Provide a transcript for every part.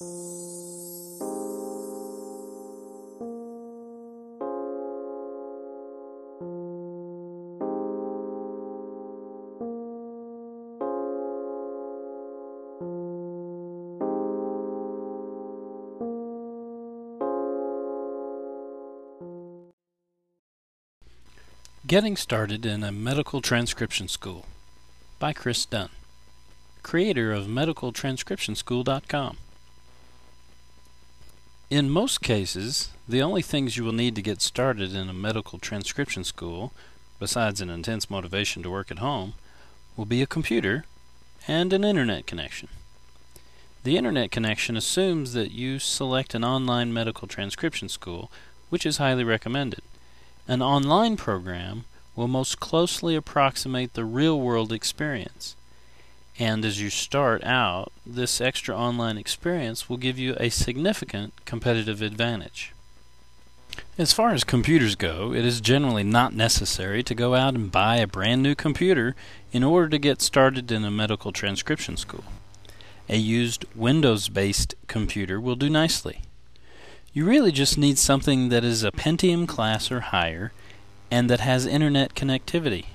Getting Started in a Medical Transcription School by Chris Dunn, creator of medicaltranscriptionschool.com. In most cases, the only things you will need to get started in a medical transcription school, besides an intense motivation to work at home, will be a computer and an internet connection. The internet connection assumes that you select an online medical transcription school, which is highly recommended. An online program will most closely approximate the real world experience. And as you start out, this extra online experience will give you a significant competitive advantage. As far as computers go, it is generally not necessary to go out and buy a brand new computer in order to get started in a medical transcription school. A used Windows based computer will do nicely. You really just need something that is a Pentium class or higher and that has internet connectivity.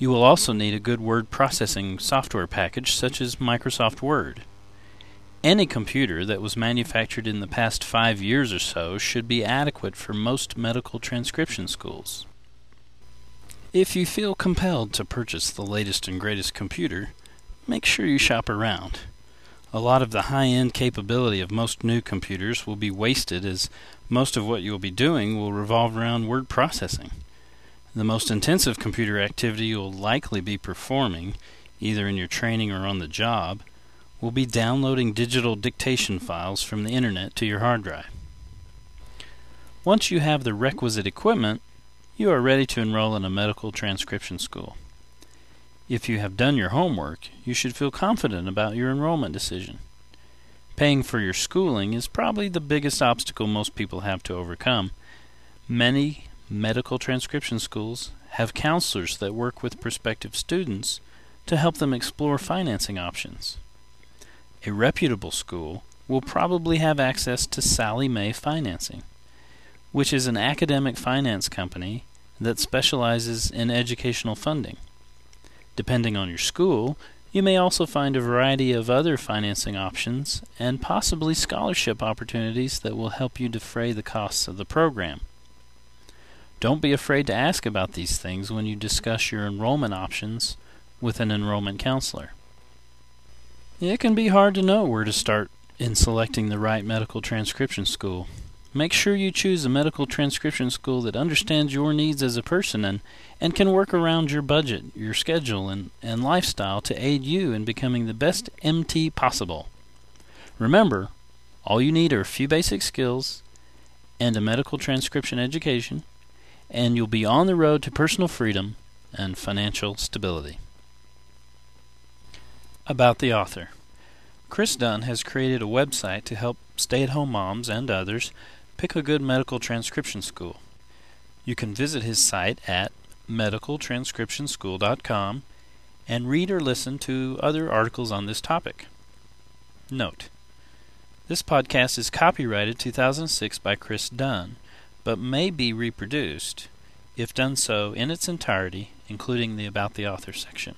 You will also need a good word processing software package such as Microsoft Word. Any computer that was manufactured in the past five years or so should be adequate for most medical transcription schools. If you feel compelled to purchase the latest and greatest computer, make sure you shop around. A lot of the high end capability of most new computers will be wasted as most of what you will be doing will revolve around word processing. The most intensive computer activity you'll likely be performing, either in your training or on the job, will be downloading digital dictation files from the internet to your hard drive. Once you have the requisite equipment, you are ready to enroll in a medical transcription school. If you have done your homework, you should feel confident about your enrollment decision. Paying for your schooling is probably the biggest obstacle most people have to overcome. Many medical transcription schools have counselors that work with prospective students to help them explore financing options. A reputable school will probably have access to Sallie Mae Financing, which is an academic finance company that specializes in educational funding. Depending on your school, you may also find a variety of other financing options and possibly scholarship opportunities that will help you defray the costs of the program. Don't be afraid to ask about these things when you discuss your enrollment options with an enrollment counselor. It can be hard to know where to start in selecting the right medical transcription school. Make sure you choose a medical transcription school that understands your needs as a person and, and can work around your budget, your schedule, and, and lifestyle to aid you in becoming the best MT possible. Remember, all you need are a few basic skills and a medical transcription education, and you'll be on the road to personal freedom and financial stability. About the author Chris Dunn has created a website to help stay at home moms and others pick a good medical transcription school. You can visit his site at medicaltranscriptionschool.com and read or listen to other articles on this topic. Note This podcast is copyrighted 2006 by Chris Dunn, but may be reproduced if done so in its entirety, including the About the Author section.